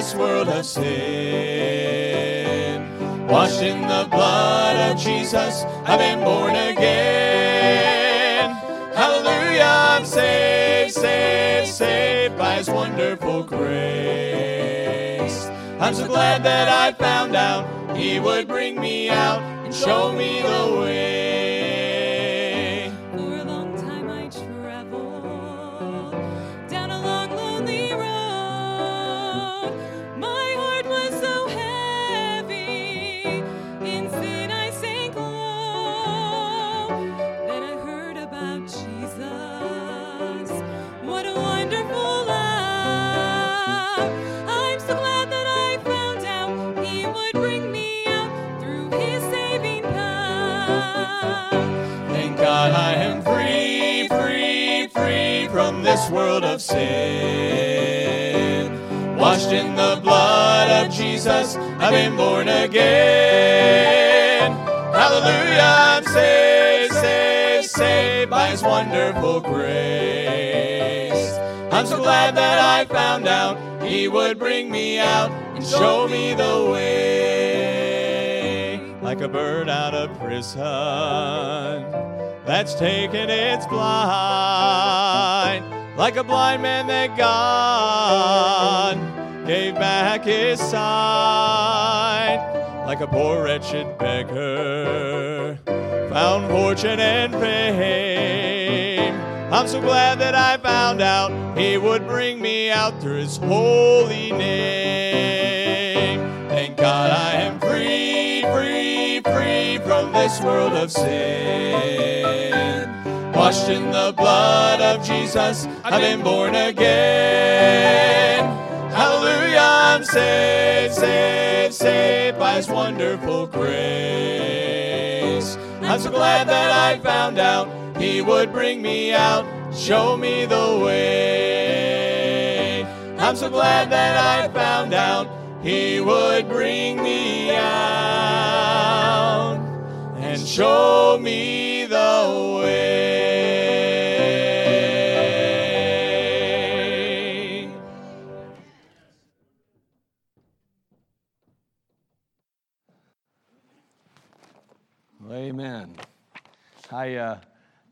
this world of sin. Washed in the blood of Jesus, I've been born again. Hallelujah, I'm saved, saved, saved by His wonderful grace. I'm so glad that I found out He would bring me out and show me the way. World of sin. Washed in the blood of Jesus, I've been born again. Hallelujah, I'm saved, saved, saved by His wonderful grace. I'm so glad that I found out He would bring me out and show me the way. Like a bird out of prison that's taken its blind, like a blind man that God gave back his sight, like a poor wretched beggar found fortune and fame. I'm so glad that I found out he would bring me out through his holy name. Thank God I am free, free, free from this world of sin. Washed in the blood of Jesus, I've been born again. Hallelujah, I'm saved, saved, saved by his wonderful grace. I'm so glad that I found out he would bring me out, show me the way. I'm so glad that I found out he would bring me out and show me the way. Amen. I uh,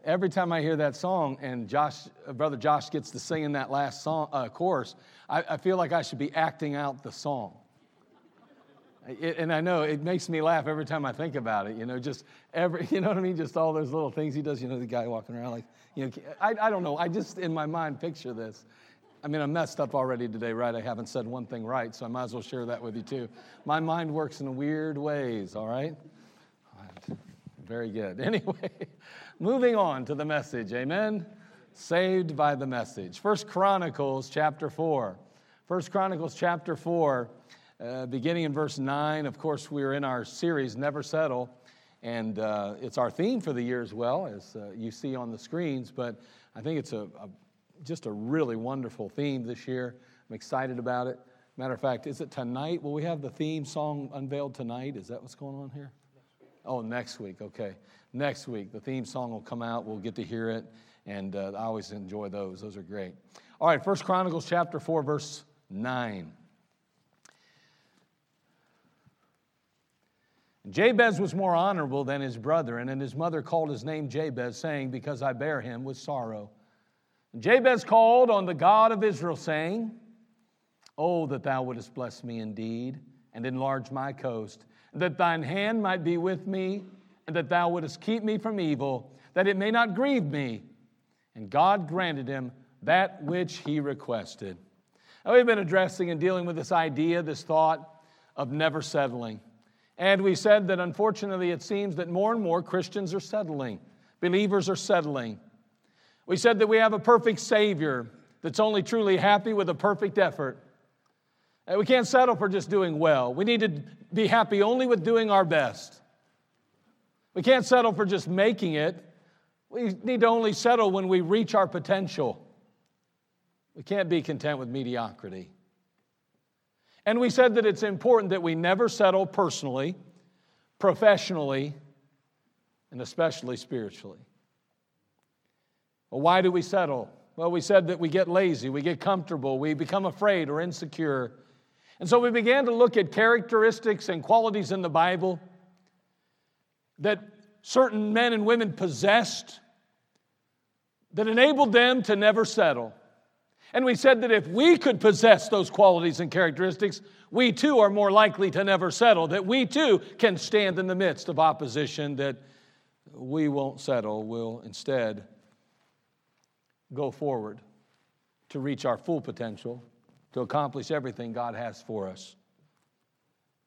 every time I hear that song and Josh, uh, brother Josh, gets to singing that last song uh, chorus, I, I feel like I should be acting out the song. It, and I know it makes me laugh every time I think about it. You know, just every, you know what I mean? Just all those little things he does. You know, the guy walking around like, you know, I, I don't know. I just in my mind picture this. I mean, I'm messed up already today, right? I haven't said one thing right, so I might as well share that with you too. My mind works in weird ways. All right. Very good. Anyway, moving on to the message. Amen. Saved by the message. First Chronicles chapter 4. First Chronicles chapter 4, uh, beginning in verse 9. Of course, we're in our series, Never Settle. And uh, it's our theme for the year as well, as uh, you see on the screens. But I think it's a, a, just a really wonderful theme this year. I'm excited about it. Matter of fact, is it tonight? Will we have the theme song unveiled tonight? Is that what's going on here? Oh, next week. Okay. Next week, the theme song will come out. We'll get to hear it. And uh, I always enjoy those. Those are great. All right, First Chronicles chapter 4, verse 9. Jabez was more honorable than his brethren, and his mother called his name Jabez, saying, Because I bear him with sorrow. And Jabez called on the God of Israel, saying, Oh, that thou wouldest bless me indeed, and enlarge my coast, that thine hand might be with me, and that thou wouldest keep me from evil, that it may not grieve me. And God granted him that which he requested. Now, we've been addressing and dealing with this idea, this thought of never settling. And we said that unfortunately it seems that more and more Christians are settling, believers are settling. We said that we have a perfect Savior that's only truly happy with a perfect effort. We can't settle for just doing well. We need to be happy only with doing our best. We can't settle for just making it. We need to only settle when we reach our potential. We can't be content with mediocrity. And we said that it's important that we never settle personally, professionally, and especially spiritually. Well, why do we settle? Well, we said that we get lazy, we get comfortable, we become afraid or insecure. And so we began to look at characteristics and qualities in the Bible that certain men and women possessed that enabled them to never settle. And we said that if we could possess those qualities and characteristics, we too are more likely to never settle, that we too can stand in the midst of opposition, that we won't settle, we'll instead go forward to reach our full potential, to accomplish everything God has for us.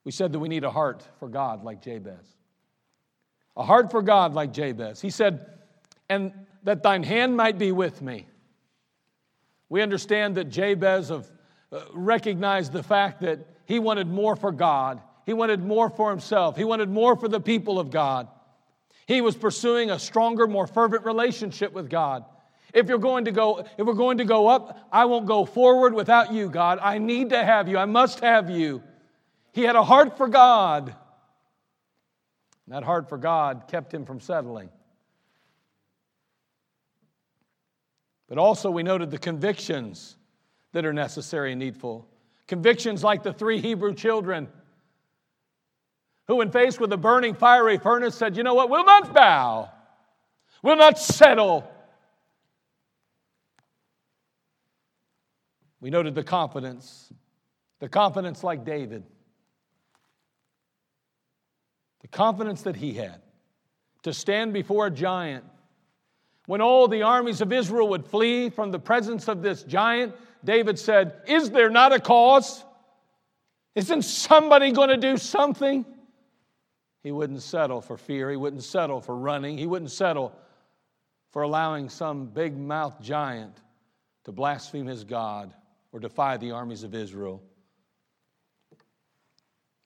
We said that we need a heart for God like Jabez. A heart for God like Jabez. He said, and that thine hand might be with me. We understand that Jabez of, uh, recognized the fact that he wanted more for God. He wanted more for himself. He wanted more for the people of God. He was pursuing a stronger, more fervent relationship with God. If you're going to go, if we're going to go up, I won't go forward without you, God. I need to have you. I must have you. He had a heart for God. that heart for God kept him from settling. But also, we noted the convictions that are necessary and needful. Convictions like the three Hebrew children who, when faced with a burning fiery furnace, said, You know what? We'll not bow, we'll not settle. We noted the confidence, the confidence like David, the confidence that he had to stand before a giant when all the armies of Israel would flee from the presence of this giant, David said, Is there not a cause? Isn't somebody going to do something? He wouldn't settle for fear. He wouldn't settle for running. He wouldn't settle for allowing some big mouthed giant to blaspheme his God or defy the armies of Israel.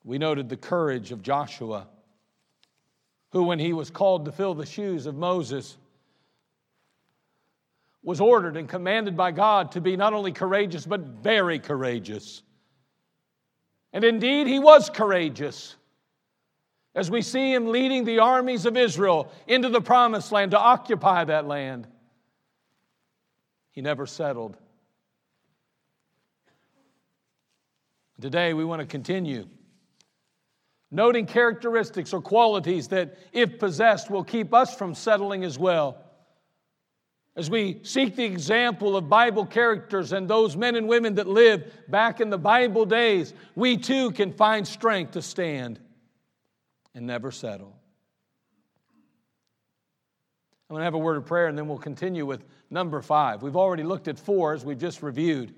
We noted the courage of Joshua, who, when he was called to fill the shoes of Moses, was ordered and commanded by God to be not only courageous, but very courageous. And indeed, he was courageous. As we see him leading the armies of Israel into the promised land to occupy that land, he never settled. Today, we want to continue noting characteristics or qualities that, if possessed, will keep us from settling as well. As we seek the example of Bible characters and those men and women that lived back in the Bible days, we too can find strength to stand and never settle. I'm going to have a word of prayer and then we'll continue with number five. We've already looked at four as we've just reviewed.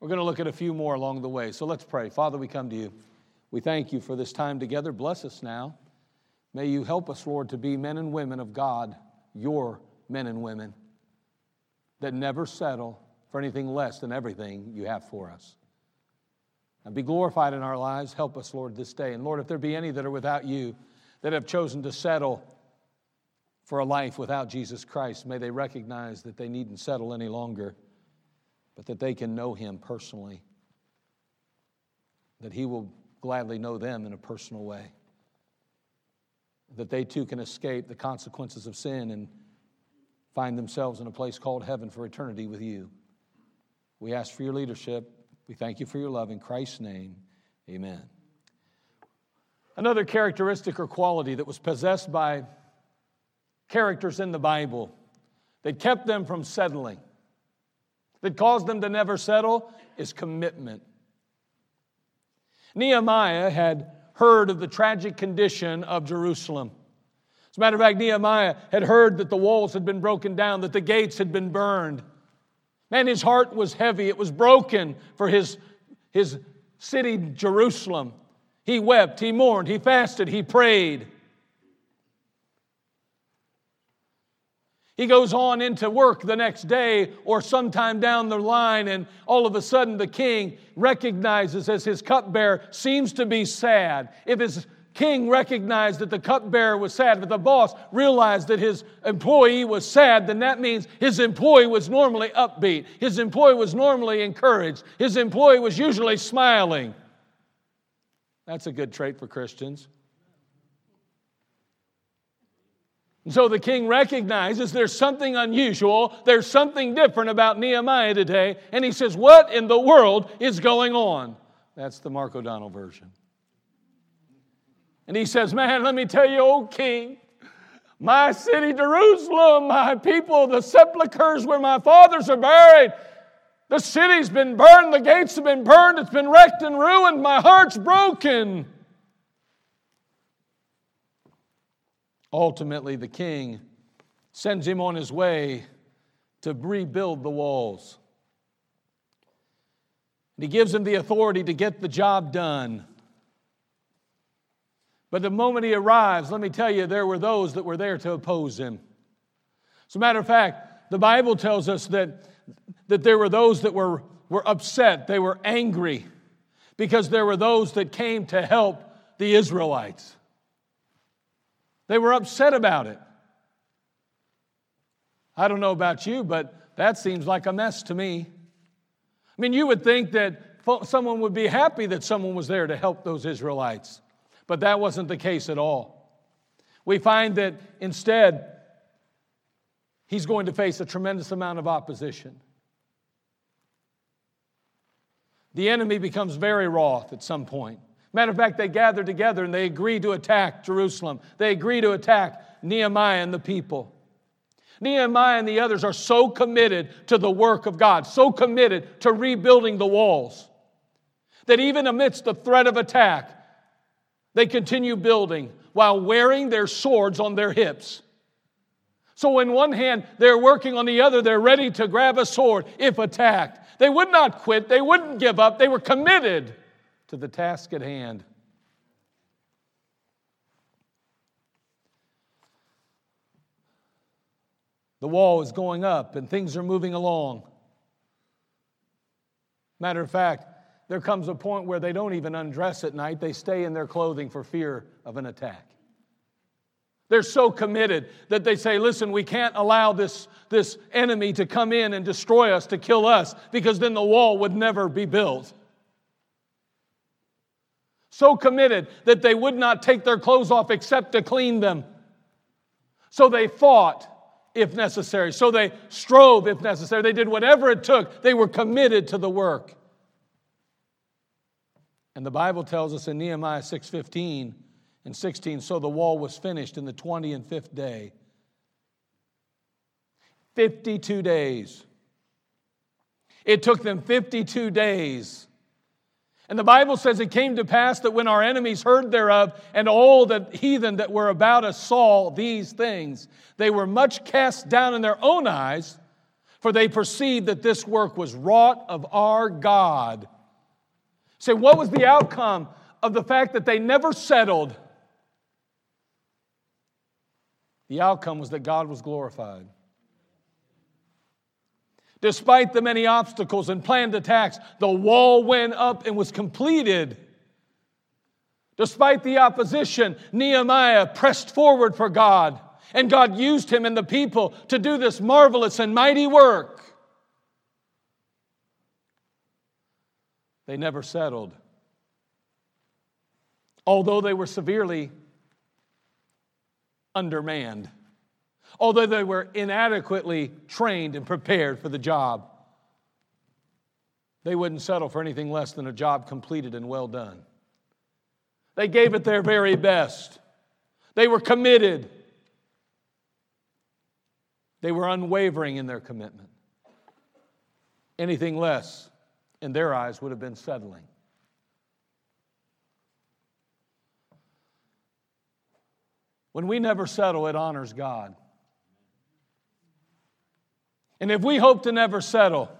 We're going to look at a few more along the way. So let's pray. Father, we come to you. We thank you for this time together. Bless us now. May you help us, Lord, to be men and women of God, your men and women that never settle for anything less than everything you have for us. And be glorified in our lives. Help us, Lord, this day. And Lord, if there be any that are without you, that have chosen to settle for a life without Jesus Christ, may they recognize that they needn't settle any longer, but that they can know Him personally, that He will gladly know them in a personal way, that they too can escape the consequences of sin and find themselves in a place called heaven for eternity with you. We ask for your leadership. We thank you for your love. In Christ's name, amen. Another characteristic or quality that was possessed by characters in the Bible that kept them from settling, that caused them to never settle, is commitment. Nehemiah had heard of the tragic condition of Jerusalem. As a matter of fact, Nehemiah had heard that the walls had been broken down, that the gates had been burned. Man, his heart was heavy. It was broken for his, his city, Jerusalem. He wept, he mourned, he fasted, he prayed. He goes on into work the next day or sometime down the line, and all of a sudden the king recognizes as his cupbearer seems to be sad. If his king recognized that the cupbearer was sad, but the boss realized that his employee was sad, then that means his employee was normally upbeat. His employee was normally encouraged. His employee was usually smiling. That's a good trait for Christians. And so the king recognizes there's something unusual, there's something different about Nehemiah today, and he says, What in the world is going on? That's the Mark O'Donnell version. And he says, Man, let me tell you, old king, my city, Jerusalem, my people, the sepulchres where my fathers are buried, the city's been burned, the gates have been burned, it's been wrecked and ruined, my heart's broken. Ultimately, the king sends him on his way to rebuild the walls. And he gives him the authority to get the job done. But the moment he arrives, let me tell you, there were those that were there to oppose him. As a matter of fact, the Bible tells us that, that there were those that were, were upset, they were angry, because there were those that came to help the Israelites. They were upset about it. I don't know about you, but that seems like a mess to me. I mean, you would think that someone would be happy that someone was there to help those Israelites, but that wasn't the case at all. We find that instead, he's going to face a tremendous amount of opposition. The enemy becomes very wroth at some point. Matter of fact, they gather together and they agree to attack Jerusalem. They agree to attack Nehemiah and the people. Nehemiah and the others are so committed to the work of God, so committed to rebuilding the walls, that even amidst the threat of attack, they continue building while wearing their swords on their hips. So, in one hand, they're working, on the other, they're ready to grab a sword if attacked. They would not quit, they wouldn't give up, they were committed to the task at hand. The wall is going up and things are moving along. Matter of fact, there comes a point where they don't even undress at night, they stay in their clothing for fear of an attack. They're so committed that they say, listen, we can't allow this, this enemy to come in and destroy us, to kill us, because then the wall would never be built. So committed that they would not take their clothes off except to clean them. So they fought if necessary. So they strove if necessary. They did whatever it took. They were committed to the work. And the Bible tells us in Nehemiah 6:15 and 16, so the wall was finished in the 20 and 5th day. 52 days. It took them 52 days and the Bible says it came to pass that when our enemies heard thereof, and all the heathen that were about us saw these things, they were much cast down in their own eyes, for they perceived that this work was wrought of our God. Say, so what was the outcome of the fact that they never settled? The outcome was that God was glorified. Despite the many obstacles and planned attacks, the wall went up and was completed. Despite the opposition, Nehemiah pressed forward for God, and God used him and the people to do this marvelous and mighty work. They never settled. Although they were severely undermanned although they were inadequately trained and prepared for the job. They wouldn't settle for anything less than a job completed and well done. They gave it their very best. They were committed. They were unwavering in their commitment. Anything less, in their eyes, would have been settling. When we never settle, it honors God. And if we hope to never settle,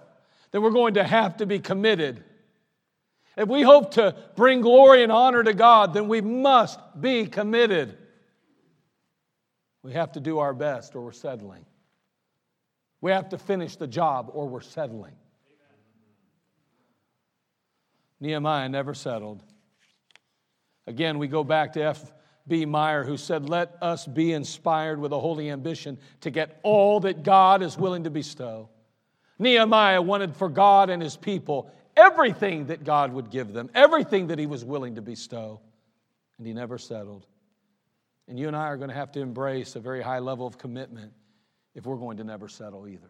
then we're going to have to be committed. If we hope to bring glory and honor to God, then we must be committed. We have to do our best or we're settling. We have to finish the job or we're settling. Nehemiah never settled. Again, we go back to F. B. Meyer, who said, Let us be inspired with a holy ambition to get all that God is willing to bestow. Nehemiah wanted for God and his people everything that God would give them, everything that he was willing to bestow, and he never settled. And you and I are going to have to embrace a very high level of commitment if we're going to never settle either.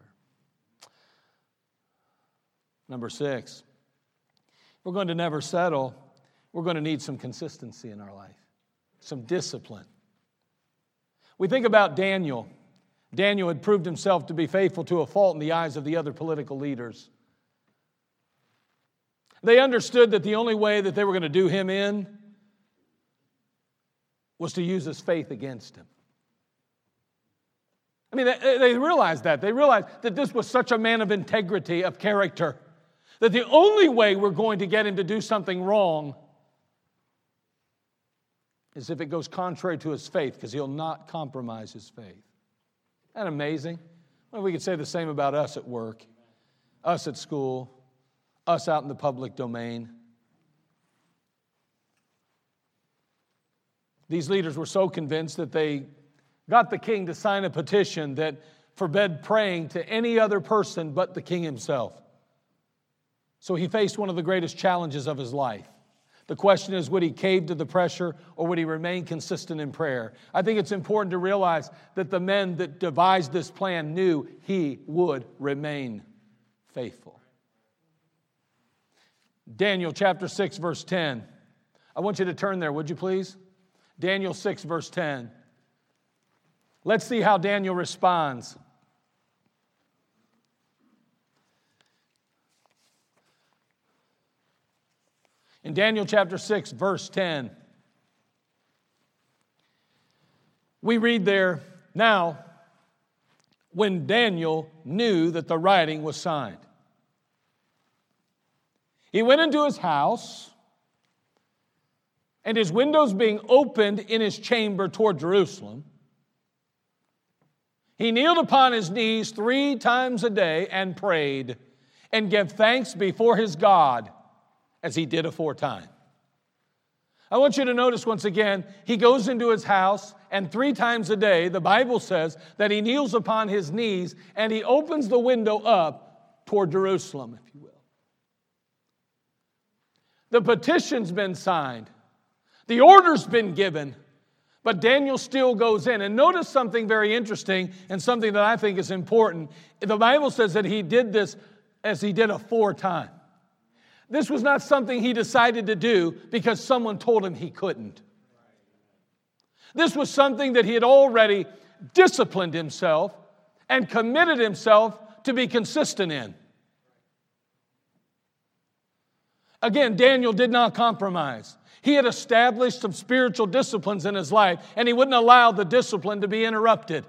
Number six, we're going to never settle, we're going to need some consistency in our life, some discipline. We think about Daniel. Daniel had proved himself to be faithful to a fault in the eyes of the other political leaders. They understood that the only way that they were going to do him in was to use his faith against him. I mean, they, realized that. They realized that this was such a man of integrity, of character, that the only way we're going to get him to do something wrong is if it goes contrary to his faith, because he'll not compromise his faith. Isn't that amazing? Well, we could say the same about us at work, us at school, us out in the public domain. These leaders were so convinced that they got the king to sign a petition that forbade praying to any other person but the king himself. So he faced one of the greatest challenges of his life. The question is would he cave to the pressure or would he remain consistent in prayer? I think it's important to realize that the men that devised this plan knew he would remain faithful. Daniel chapter 6, verse 10. I want you to turn there, would you please? Daniel 6, verse 10. Let's see how Daniel responds. In Daniel chapter 6, verse 10, we read there, Now, when Daniel knew that the writing was signed, he went into his house, and his windows being opened in his chamber toward Jerusalem, he kneeled upon his knees three times a day and prayed and gave thanks before his God as he did aforetime. I want you to notice once again, he goes into his house, and three times a day, the Bible says that he kneels upon his knees and he opens the window up toward Jerusalem, if you will. The petition's been signed, the order's been given, but Daniel still goes in. And notice something very interesting and something that I think is important. The Bible says that he did this as he did aforetime. This was not something he decided to do because someone told him he couldn't. This was something that he had already disciplined himself and committed himself to be consistent in. Again, Daniel did not compromise. He had established some spiritual disciplines in his life, and he wouldn't allow the discipline to be interrupted.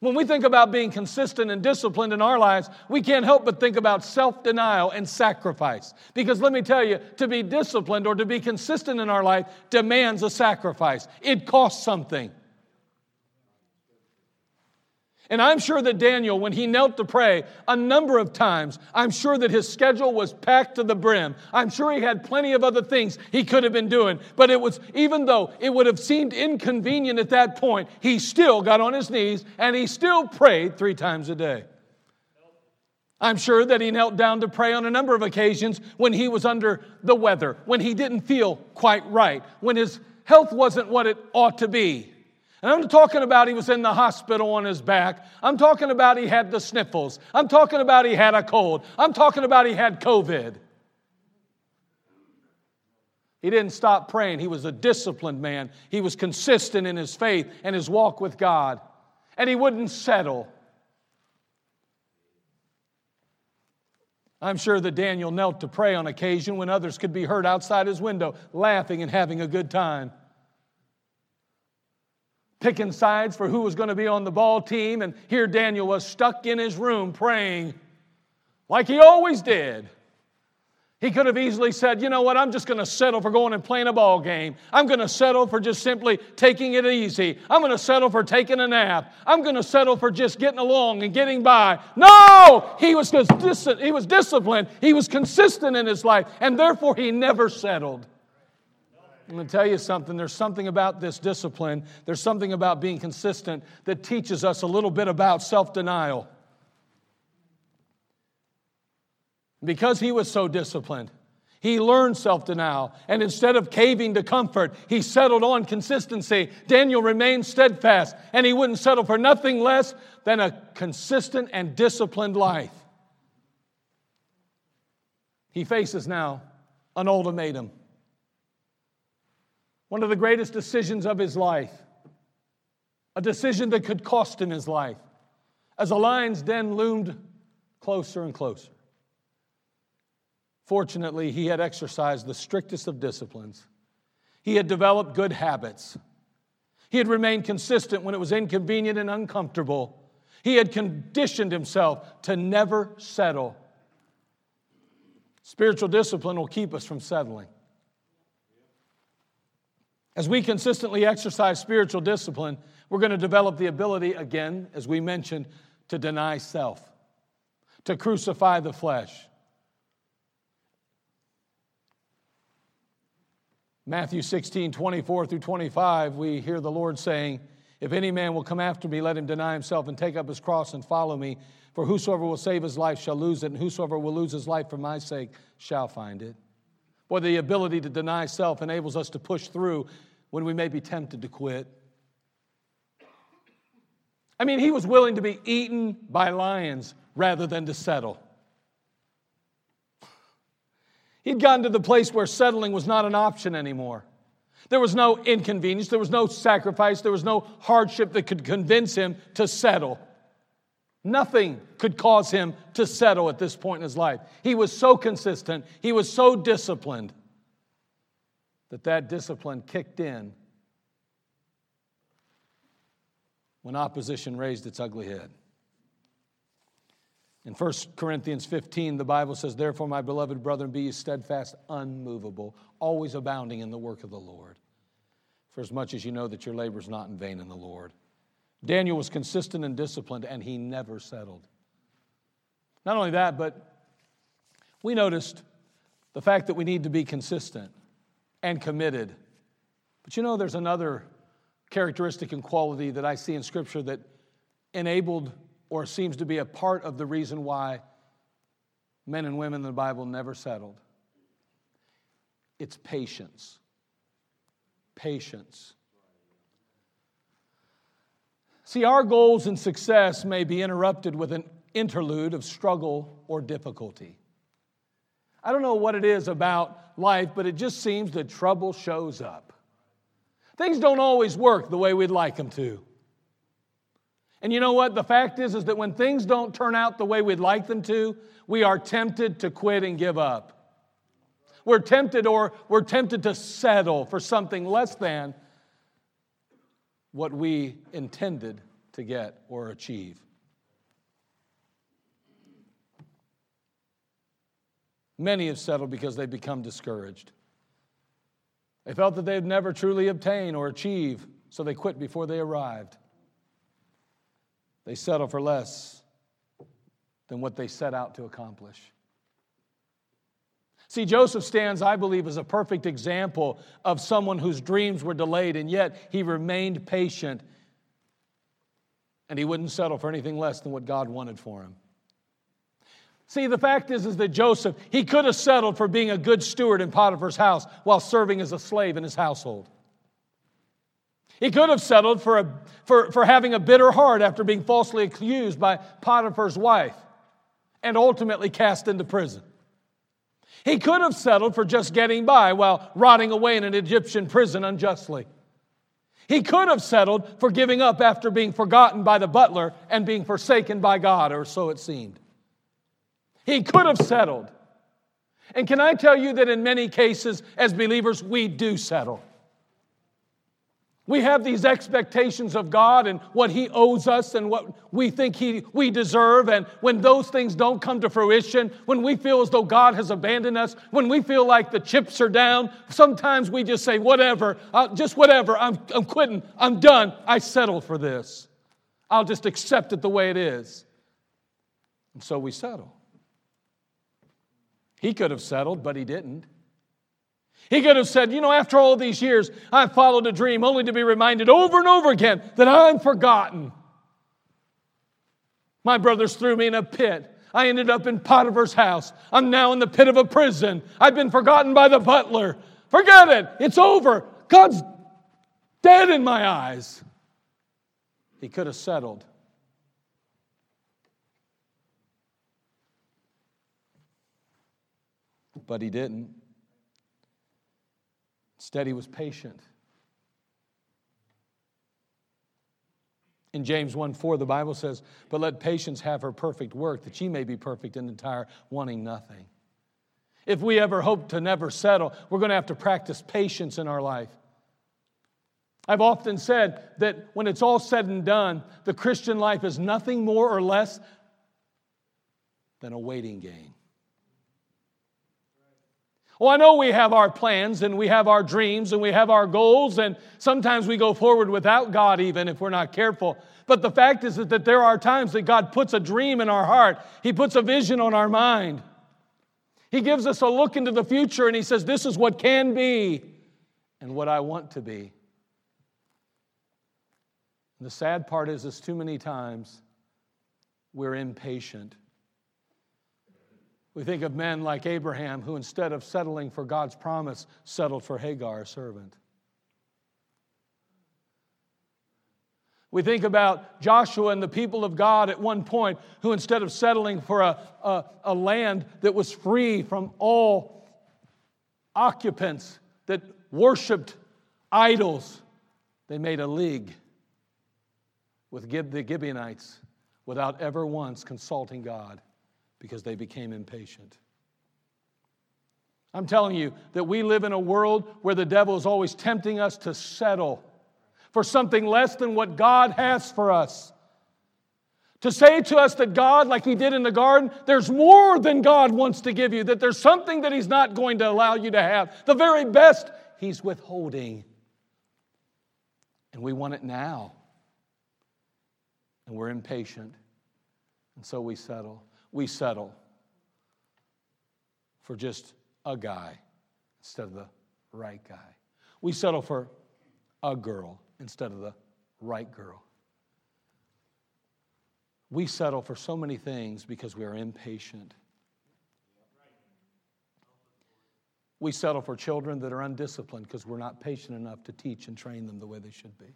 When we think about being consistent and disciplined in our lives, we can't help but think about self denial and sacrifice. Because let me tell you, to be disciplined or to be consistent in our life demands a sacrifice, it costs something. And I'm sure that Daniel, when he knelt to pray a number of times, I'm sure that his schedule was packed to the brim. I'm sure he had plenty of other things he could have been doing. But it was, even though it would have seemed inconvenient at that point, he still got on his knees and he still prayed three times a day. I'm sure that he knelt down to pray on a number of occasions when he was under the weather, when he didn't feel quite right, when his health wasn't what it ought to be. And I'm talking about he was in the hospital on his back. I'm talking about he had the sniffles. I'm talking about he had a cold. I'm talking about he had COVID. He didn't stop praying. He was a disciplined man. He was consistent in his faith and his walk with God. And he wouldn't settle. I'm sure that Daniel knelt to pray on occasion when others could be heard outside his window laughing and having a good time picking sides for who was going to be on the ball team. And here Daniel was stuck in his room praying like he always did. He could have easily said, you know what, I'm just going to settle for going and playing a ball game. I'm going to settle for just simply taking it easy. I'm going to settle for taking a nap. I'm going to settle for just getting along and getting by. No! He was, he was disciplined. He was consistent in his life, and therefore he never settled. I'm going to tell you something. There's something about this discipline, there's something about being consistent that teaches us a little bit about self denial. Because he was so disciplined, he learned self denial. And instead of caving to comfort, he settled on consistency. Daniel remained steadfast, and he wouldn't settle for nothing less than a consistent and disciplined life. He faces now an ultimatum. One of the greatest decisions of his life, a decision that could cost him his life, as the lion's den loomed closer and closer. Fortunately, he had exercised the strictest of disciplines. He had developed good habits. He had remained consistent when it was inconvenient and uncomfortable. He had conditioned himself to never settle. Spiritual discipline will keep us from settling. As we consistently exercise spiritual discipline, we're going to develop the ability, again, as we mentioned, to deny self, to crucify the flesh. Matthew 16, 24 through 25, we hear the Lord saying, If any man will come after me, let him deny himself and take up his cross and follow me. For whosoever will save his life shall lose it, and whosoever will lose his life for my sake shall find it. Boy, the ability to deny self enables us to push through when we may be tempted to quit. I mean, he was willing to be eaten by lions rather than to settle. He'd gotten to the place where settling was not an option anymore. There was no inconvenience, there was no sacrifice, there was no hardship that could convince him to settle. Nothing could cause him to settle at this point in his life. He was so consistent, he was so disciplined that that discipline kicked in when opposition raised its ugly head. In 1 Corinthians 15, the Bible says, Therefore, my beloved brethren, be ye steadfast, unmovable, always abounding in the work of the Lord. For as much as you know that your labor is not in vain in the Lord. Daniel was consistent and disciplined, and he never settled. Not only that, but we noticed the fact that we need to be consistent and committed. But you know, there's another characteristic and quality that I see in Scripture that enabled or seems to be a part of the reason why men and women in the Bible never settled. It's patience. Patience. See, our goals and success may be interrupted with an interlude of struggle or difficulty. I don't know what it is about life, but it just seems that trouble shows up. Things don't always work the way we'd like them to. And you know what? The fact is, is that when things don't turn out the way we'd like them to, we are tempted to quit and give up. We're tempted or we're tempted to settle for something less than what we intended to get or achieve. Many have settled because they've become discouraged. They felt that they'd never truly obtain or achieve, so they quit before they arrived. They settle for less than what they set out to accomplish. See, Joseph stands, I believe, as a perfect example of someone whose dreams were delayed, and yet he remained patient and he wouldn't settle for anything less than what God wanted for him. See, the fact is, is that Joseph, he could have settled for being a good steward in Potiphar's house while serving as a slave in his household. He could have settled for, a, for, for having a bitter heart after being falsely accused by Potiphar's wife and ultimately cast into prison. He could have settled for just getting by while rotting away in an Egyptian prison unjustly. He could have settled for giving up after being forgotten by the butler and being forsaken by God, or so it seemed. He could have settled. And can I tell you that in many cases, as believers, we do settle. We have these expectations of God and what He owes us and what we think he, we deserve. And when those things don't come to fruition, when we feel as though God has abandoned us, when we feel like the chips are down, sometimes we just say, whatever, just whatever, I'm, I'm quitting, I'm done, I settle for this. I'll just accept it the way it is. And so we settle. He could have settled, but he didn't. He could have said, You know, after all these years, I followed a dream only to be reminded over and over again that I'm forgotten. My brothers threw me in a pit. I ended up in Potiphar's house. I'm now in the pit of a prison. I've been forgotten by the butler. Forget it. It's over. God's dead in my eyes. He could have settled. But he didn't. Instead, he was patient. In James 1 4, the Bible says, But let patience have her perfect work, that she may be perfect and entire, wanting nothing. If we ever hope to never settle, we're going to have to practice patience in our life. I've often said that when it's all said and done, the Christian life is nothing more or less than a waiting game. Well, I know we have our plans and we have our dreams and we have our goals, and sometimes we go forward without God, even if we're not careful. But the fact is that there are times that God puts a dream in our heart, He puts a vision on our mind. He gives us a look into the future and He says, This is what can be and what I want to be. And the sad part is, is too many times we're impatient. We think of men like Abraham who, instead of settling for God's promise, settled for Hagar, a servant. We think about Joshua and the people of God at one point who, instead of settling for a, a, a, land that was free from all occupants that worshiped idols, they made a league with the Gibeonites without ever once consulting God because they became impatient. I'm telling you that we live in a world where the devil is always tempting us to settle for something less than what God has for us. To say to us that God, like He did in the garden, there's more than God wants to give you, that there's something that He's not going to allow you to have. The very best He's withholding. And we want it now. And we're impatient. And so we settle. We settle for just a guy instead of the right guy. We settle for a girl instead of the right girl. We settle for so many things because we are impatient. We settle for children that are undisciplined because we're not patient enough to teach and train them the way they should be.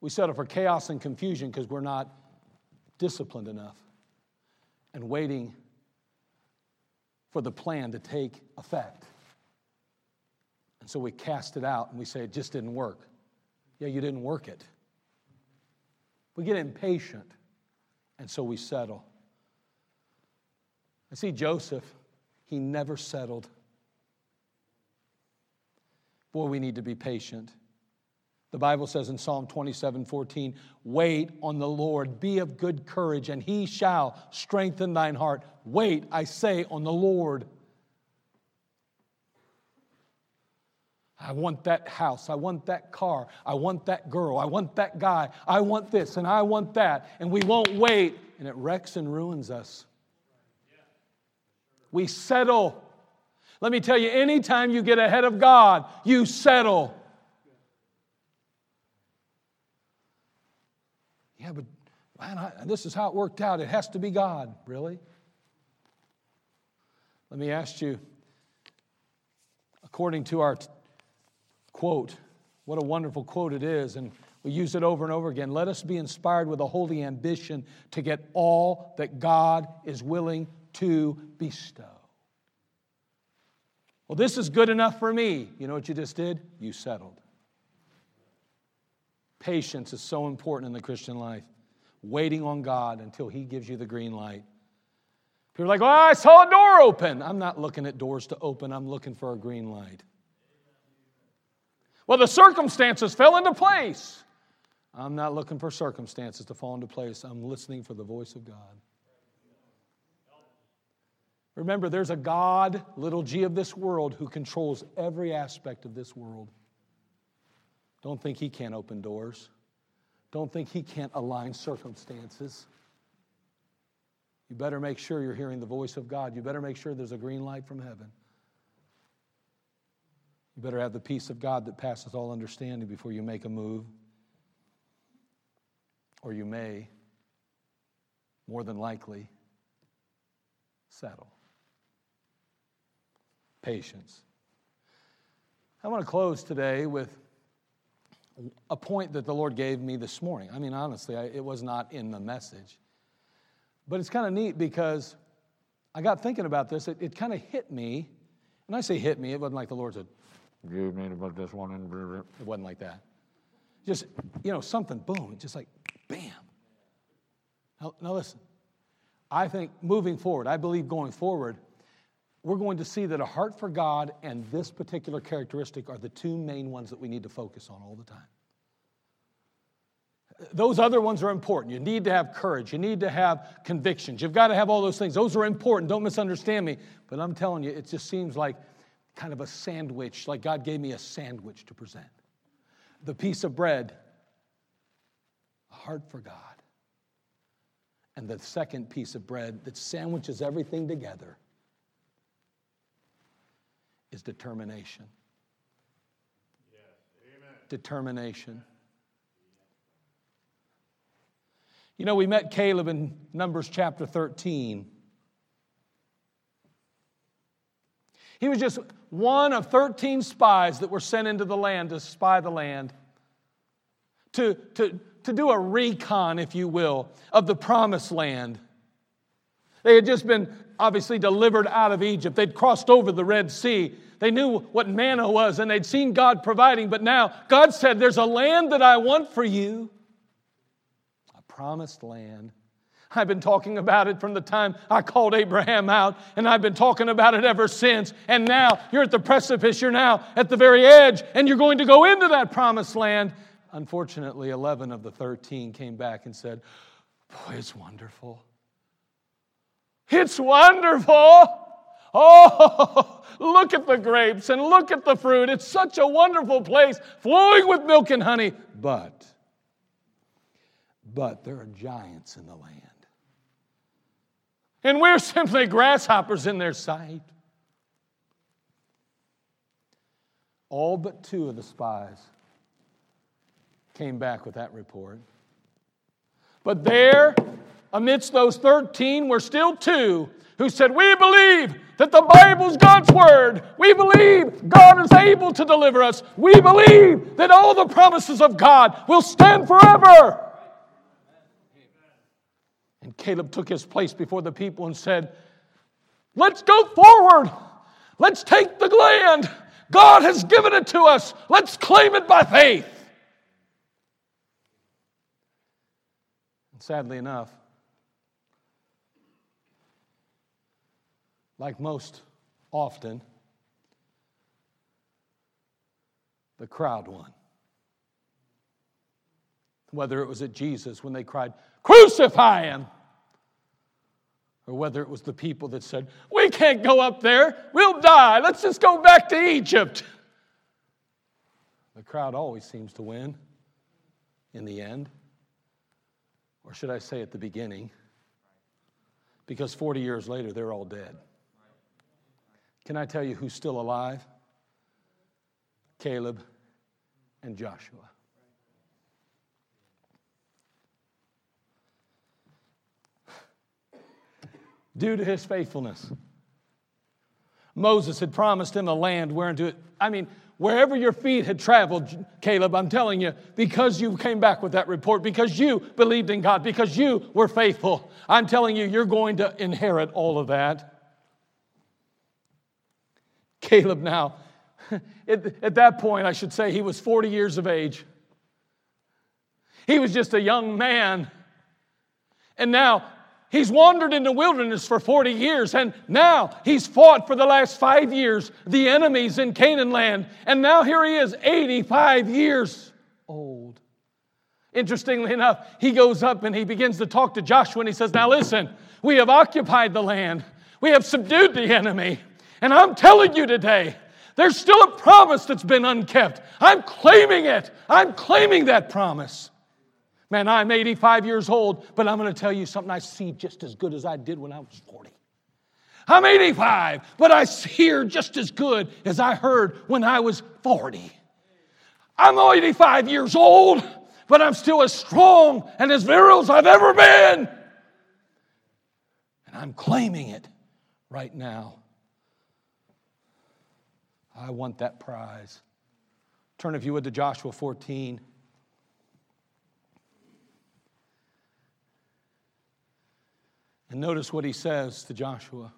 We settle for chaos and confusion because we're not disciplined enough and waiting for the plan to take effect. And so we cast it out and we say, it just didn't work. Yeah, you didn't work it. We get impatient, and so we settle. I see Joseph, he never settled. Boy, we need to be patient. The Bible says in Psalm 27 14, wait on the Lord, be of good courage, and he shall strengthen thine heart. Wait, I say, on the Lord. I want that house. I want that car. I want that girl. I want that guy. I want this and I want that. And we won't wait, and it wrecks and ruins us. We settle. Let me tell you, anytime you get ahead of God, you settle. But man, I, this is how it worked out. It has to be God. Really? Let me ask you, according to our quote. What a wonderful quote it is. And we use it over and over again. Let us be inspired with a holy ambition to get all that God is willing to bestow. Well, this is good enough for me. You know what you just did? You settled. Patience is so important in the Christian life. Waiting on God until He gives you the green light. People are like, oh, I saw a door open. I'm not looking at doors to open, I'm looking for a green light. Well, the circumstances fell into place. I'm not looking for circumstances to fall into place. I'm listening for the voice of God. Remember, there's a God, little g of this world, who controls every aspect of this world. Don't think he can't open doors. Don't think he can't align circumstances. You better make sure you're hearing the voice of God. You better make sure there's a green light from heaven. You better have the peace of God that passes all understanding before you make a move. Or you may, more than likely, settle. Patience. I want to close today with a point that the Lord gave me this morning. I mean, honestly, I, it was not in the message. But it's kind of neat because I got thinking about this. It, it kind of hit me And I say hit me, it wasn't like the Lord said, You made about this one. And it wasn't like that. Just, you know, something, boom, just like bam. Now, now listen, I think moving forward, I believe going forward, we're going to see that a heart for God and this particular characteristic are the two main ones that we need to focus on all the time. Those other ones are important. You need to have courage. You need to have convictions. You've got to have all those things. Those are important. Don't misunderstand me. But I'm telling you, it just seems like kind of a sandwich, like God gave me a sandwich to present. The piece of bread, a heart for God. And the second piece of bread that sandwiches everything together is determination. Yes. Determination. You know, we met Caleb in Numbers chapter 13. He was just one of 13 spies that were sent into the land to spy the land, to, to, to do a recon, if you will, of the promised land. They had just been obviously delivered out of Egypt. They'd crossed over the Red Sea. They knew what manna was and they'd seen God providing, but now God said, There's a land that I want for you a promised land. I've been talking about it from the time I called Abraham out, and I've been talking about it ever since. And now you're at the precipice, you're now at the very edge, and you're going to go into that promised land. Unfortunately, 11 of the 13 came back and said, Boy, it's wonderful. It's wonderful. Oh, look at the grapes and look at the fruit. It's such a wonderful place, flowing with milk and honey. But but there are giants in the land. And we're simply grasshoppers in their sight. All but two of the spies came back with that report. But there, amidst those 13, were still two who said, We believe that the Bible's God's Word. We believe God is able to deliver us. We believe that all the promises of God will stand forever. And Caleb took his place before the people and said, Let's go forward. Let's take the land. God has given it to us. Let's claim it by faith. And sadly enough, like most often, the crowd won. Whether it was at Jesus when they cried, Crucify him. Or whether it was the people that said, We can't go up there, we'll die, let's just go back to Egypt. The crowd always seems to win in the end. Or should I say at the beginning? Because 40 years later, they're all dead. Can I tell you who's still alive? Caleb and Joshua. due to his faithfulness. Moses had promised him a land whereunto it, I mean, wherever your feet had traveled, Caleb, I'm telling you, because you came back with that report, because you believed in God, because you were faithful, I'm telling you, you're going to inherit all of that. Caleb now, at, at that point, I should say, he was 40 years of age. He was just a young man. And now He's wandered in the wilderness for 40 years, and now he's fought for the last five years the enemies in Canaan land, and now here he is, 85 years old. Interestingly enough, he goes up and he begins to talk to Joshua, and he says, Now listen, we have occupied the land, we have subdued the enemy, and I'm telling you today, there's still a promise that's been unkept. I'm claiming it, I'm claiming that promise. Man, I'm 85 years old, but I'm going to tell you something I see just as good as I did when I was 40. I'm 85, but I hear just as good as I heard when I was 40. I'm 85 years old, but I'm still as strong and as virile as I've ever been. And I'm claiming it right now. I want that prize. Turn, if you would, to Joshua 14. And notice what he says to Joshua.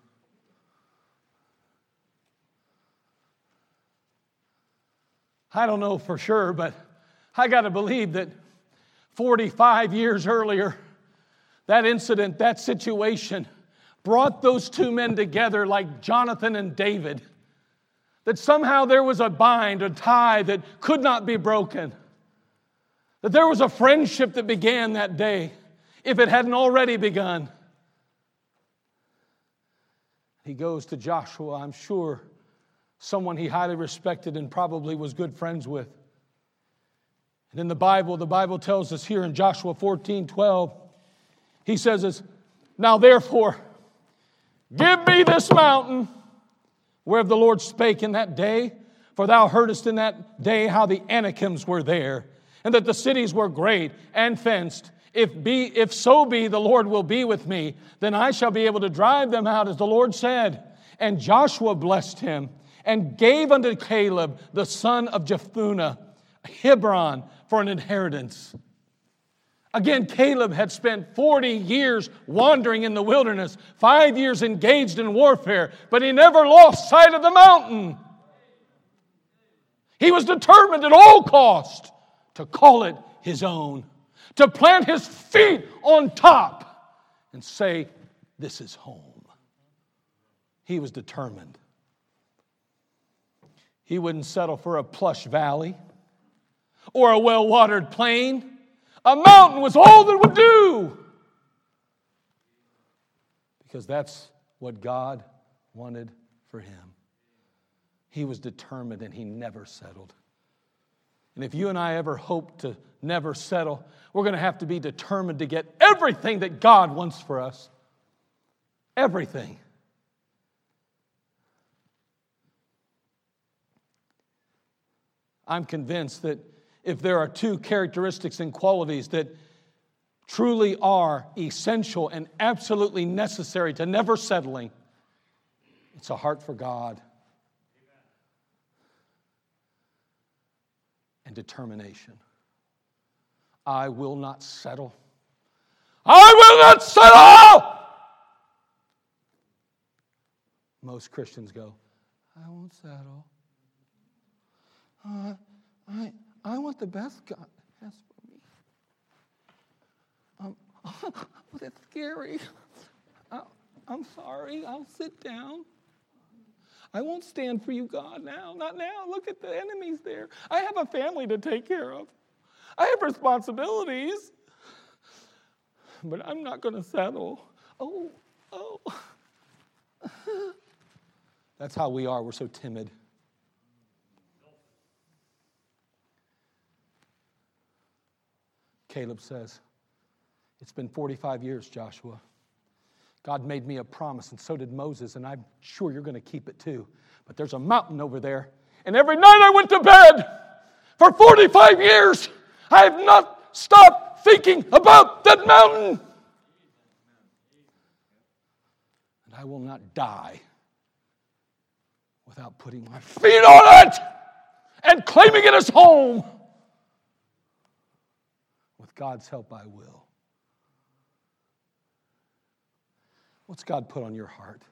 I don't know for sure, but I got to believe that 45 years earlier, that incident, that situation, brought those two men together like Jonathan and David. That somehow there was a bind, a tie that could not be broken. That there was a friendship that began that day, if it hadn't already begun. He goes to Joshua, I'm sure someone he highly respected and probably was good friends with. And in the Bible, the Bible tells us here in Joshua 14 12, he says this, Now therefore, give me this mountain whereof the Lord spake in that day, for thou heardest in that day how the Anakims were there, and that the cities were great and fenced. If, be, if so be the Lord will be with me, then I shall be able to drive them out, as the Lord said. And Joshua blessed him and gave unto Caleb, the son of Jephunneh, Hebron for an inheritance. Again, Caleb had spent 40 years wandering in the wilderness, five years engaged in warfare, but he never lost sight of the mountain. He was determined at all cost to call it his own, to plant his feet on top and say, This is home. He was determined. He wouldn't settle for a plush valley or a well watered plain. A mountain was all that would do. Because that's what God wanted for him. He was determined and he never settled. And if you and I ever hope to never settle, we're going to have to be determined to get everything that God wants for us. Everything. I'm convinced that if there are two characteristics and qualities that truly are essential and absolutely necessary to never settling, it's a heart for God and determination. I will not settle. I will not settle! Most Christians go, I won't settle. Uh, I, I want the best God has for me. Um, oh, that's scary. I, I'm sorry. I'll sit down. I won't stand for you, God, now. Not now. Look at the enemies there. I have a family to take care of, I have responsibilities. But I'm not going to settle. Oh, oh. That's how we are. We're so timid. Caleb says, It's been 45 years, Joshua. God made me a promise, and so did Moses, and I'm sure you're going to keep it too. But there's a mountain over there, and every night I went to bed for 45 years, I have not stopped thinking about that mountain. And I will not die without putting my feet on it and claiming it as home. God's help, I will. What's God put on your heart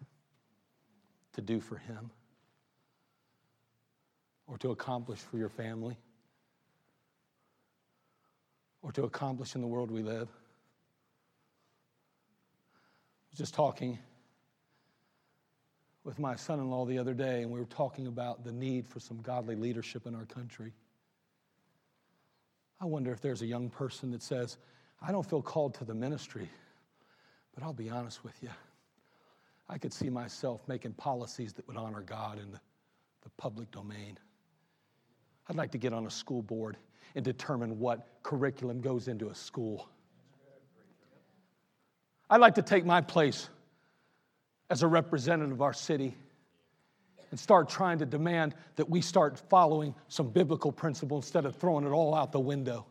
to do for Him or to accomplish for your family or to accomplish in the world we live? I was just talking with my son in law the other day, and we were talking about the need for some godly leadership in our country. I wonder if there's a young person that says, I don't feel called to the ministry, but I'll be honest with you. I could see myself making policies that would honor God in the, the public domain. I'd like to get on a school board and determine what curriculum goes into a school. I'd like to take my place as a representative of our city and start trying to demand that we start following some biblical principle instead of throwing it all out the window.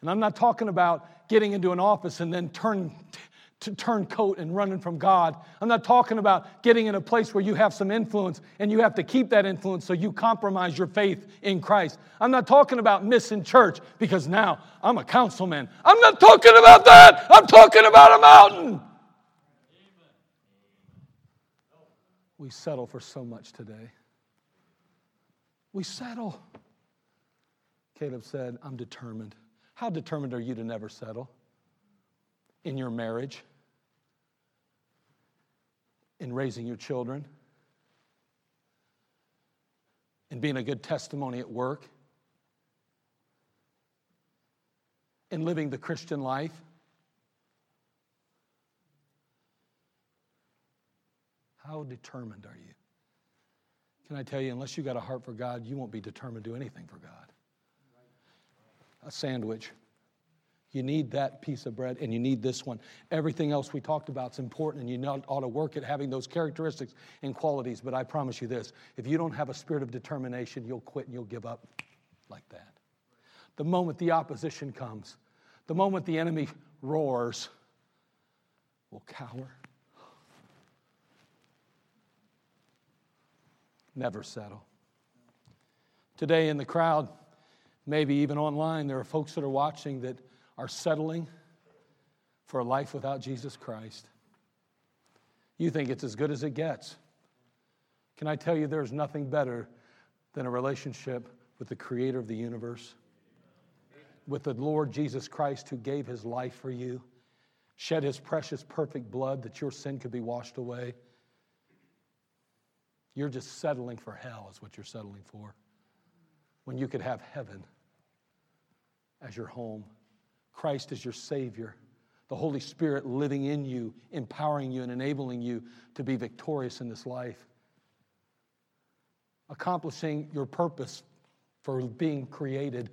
And I'm not talking about getting into an office and then turn to turn coat and running from God. I'm not talking about getting in a place where you have some influence and you have to keep that influence so you compromise your faith in Christ. I'm not talking about missing church because now I'm a councilman. I'm not talking about that. I'm talking about a mountain. We settle for so much today. We settle. Caleb said, I'm determined. How determined are you to never settle? In your marriage? In raising your children? In being a good testimony at work? In living the Christian life? How determined are you? Can I tell you, unless you got a heart for God, you won't be determined to do anything for God. A sandwich. You need that piece of bread and you need this one. Everything else we talked about is important and you ought to work at having those characteristics and qualities. But I promise you this if you don't have a spirit of determination, you'll quit and you'll give up like that. The moment the opposition comes, the moment the enemy roars, we'll cower. Never settle. Today in the crowd, maybe even online, there are folks that are watching that are settling for a life without Jesus Christ. You think it's as good as it gets. Can I tell you there's nothing better than a relationship with the creator of the universe? With the Lord Jesus Christ who gave his life for you, shed his precious, perfect blood that your sin could be washed away. You're just settling for hell, is what you're settling for. When you could have heaven as your home, Christ as your Savior, the Holy Spirit living in you, empowering you, and enabling you to be victorious in this life, accomplishing your purpose for being created.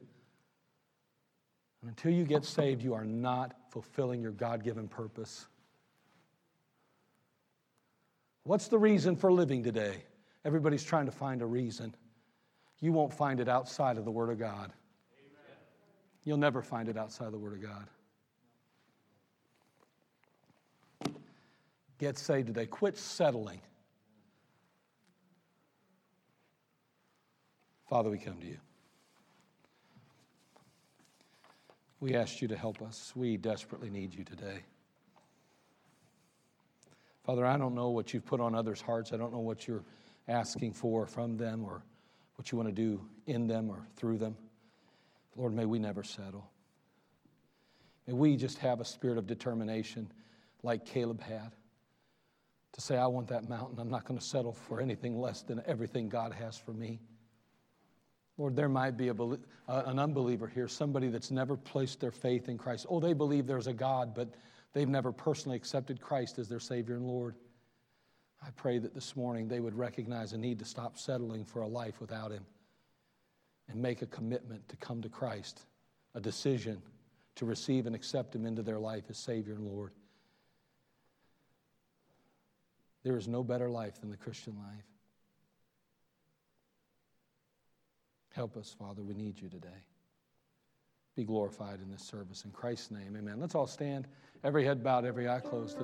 And until you get saved, you are not fulfilling your God given purpose. What's the reason for living today? Everybody's trying to find a reason. You won't find it outside of the Word of God. Amen. You'll never find it outside of the Word of God. Get saved today. Quit settling. Father, we come to you. We ask you to help us. We desperately need you today. Father, I don't know what you've put on others' hearts. I don't know what you're asking for from them or what you want to do in them or through them. Lord, may we never settle. May we just have a spirit of determination like Caleb had to say, I want that mountain. I'm not going to settle for anything less than everything God has for me. Lord, there might be a, uh, an unbeliever here, somebody that's never placed their faith in Christ. Oh, they believe there's a God, but they've never personally accepted Christ as their Savior and Lord. I pray that this morning they would recognize a need to stop settling for a life without Him and make a commitment to come to Christ, a decision to receive and accept Him into their life as Savior and Lord. There is no better life than the Christian life. Help us, Father. We need you today. Be glorified in this service. In Christ's name, amen. Let's all stand. Every head bowed, every eye closed today.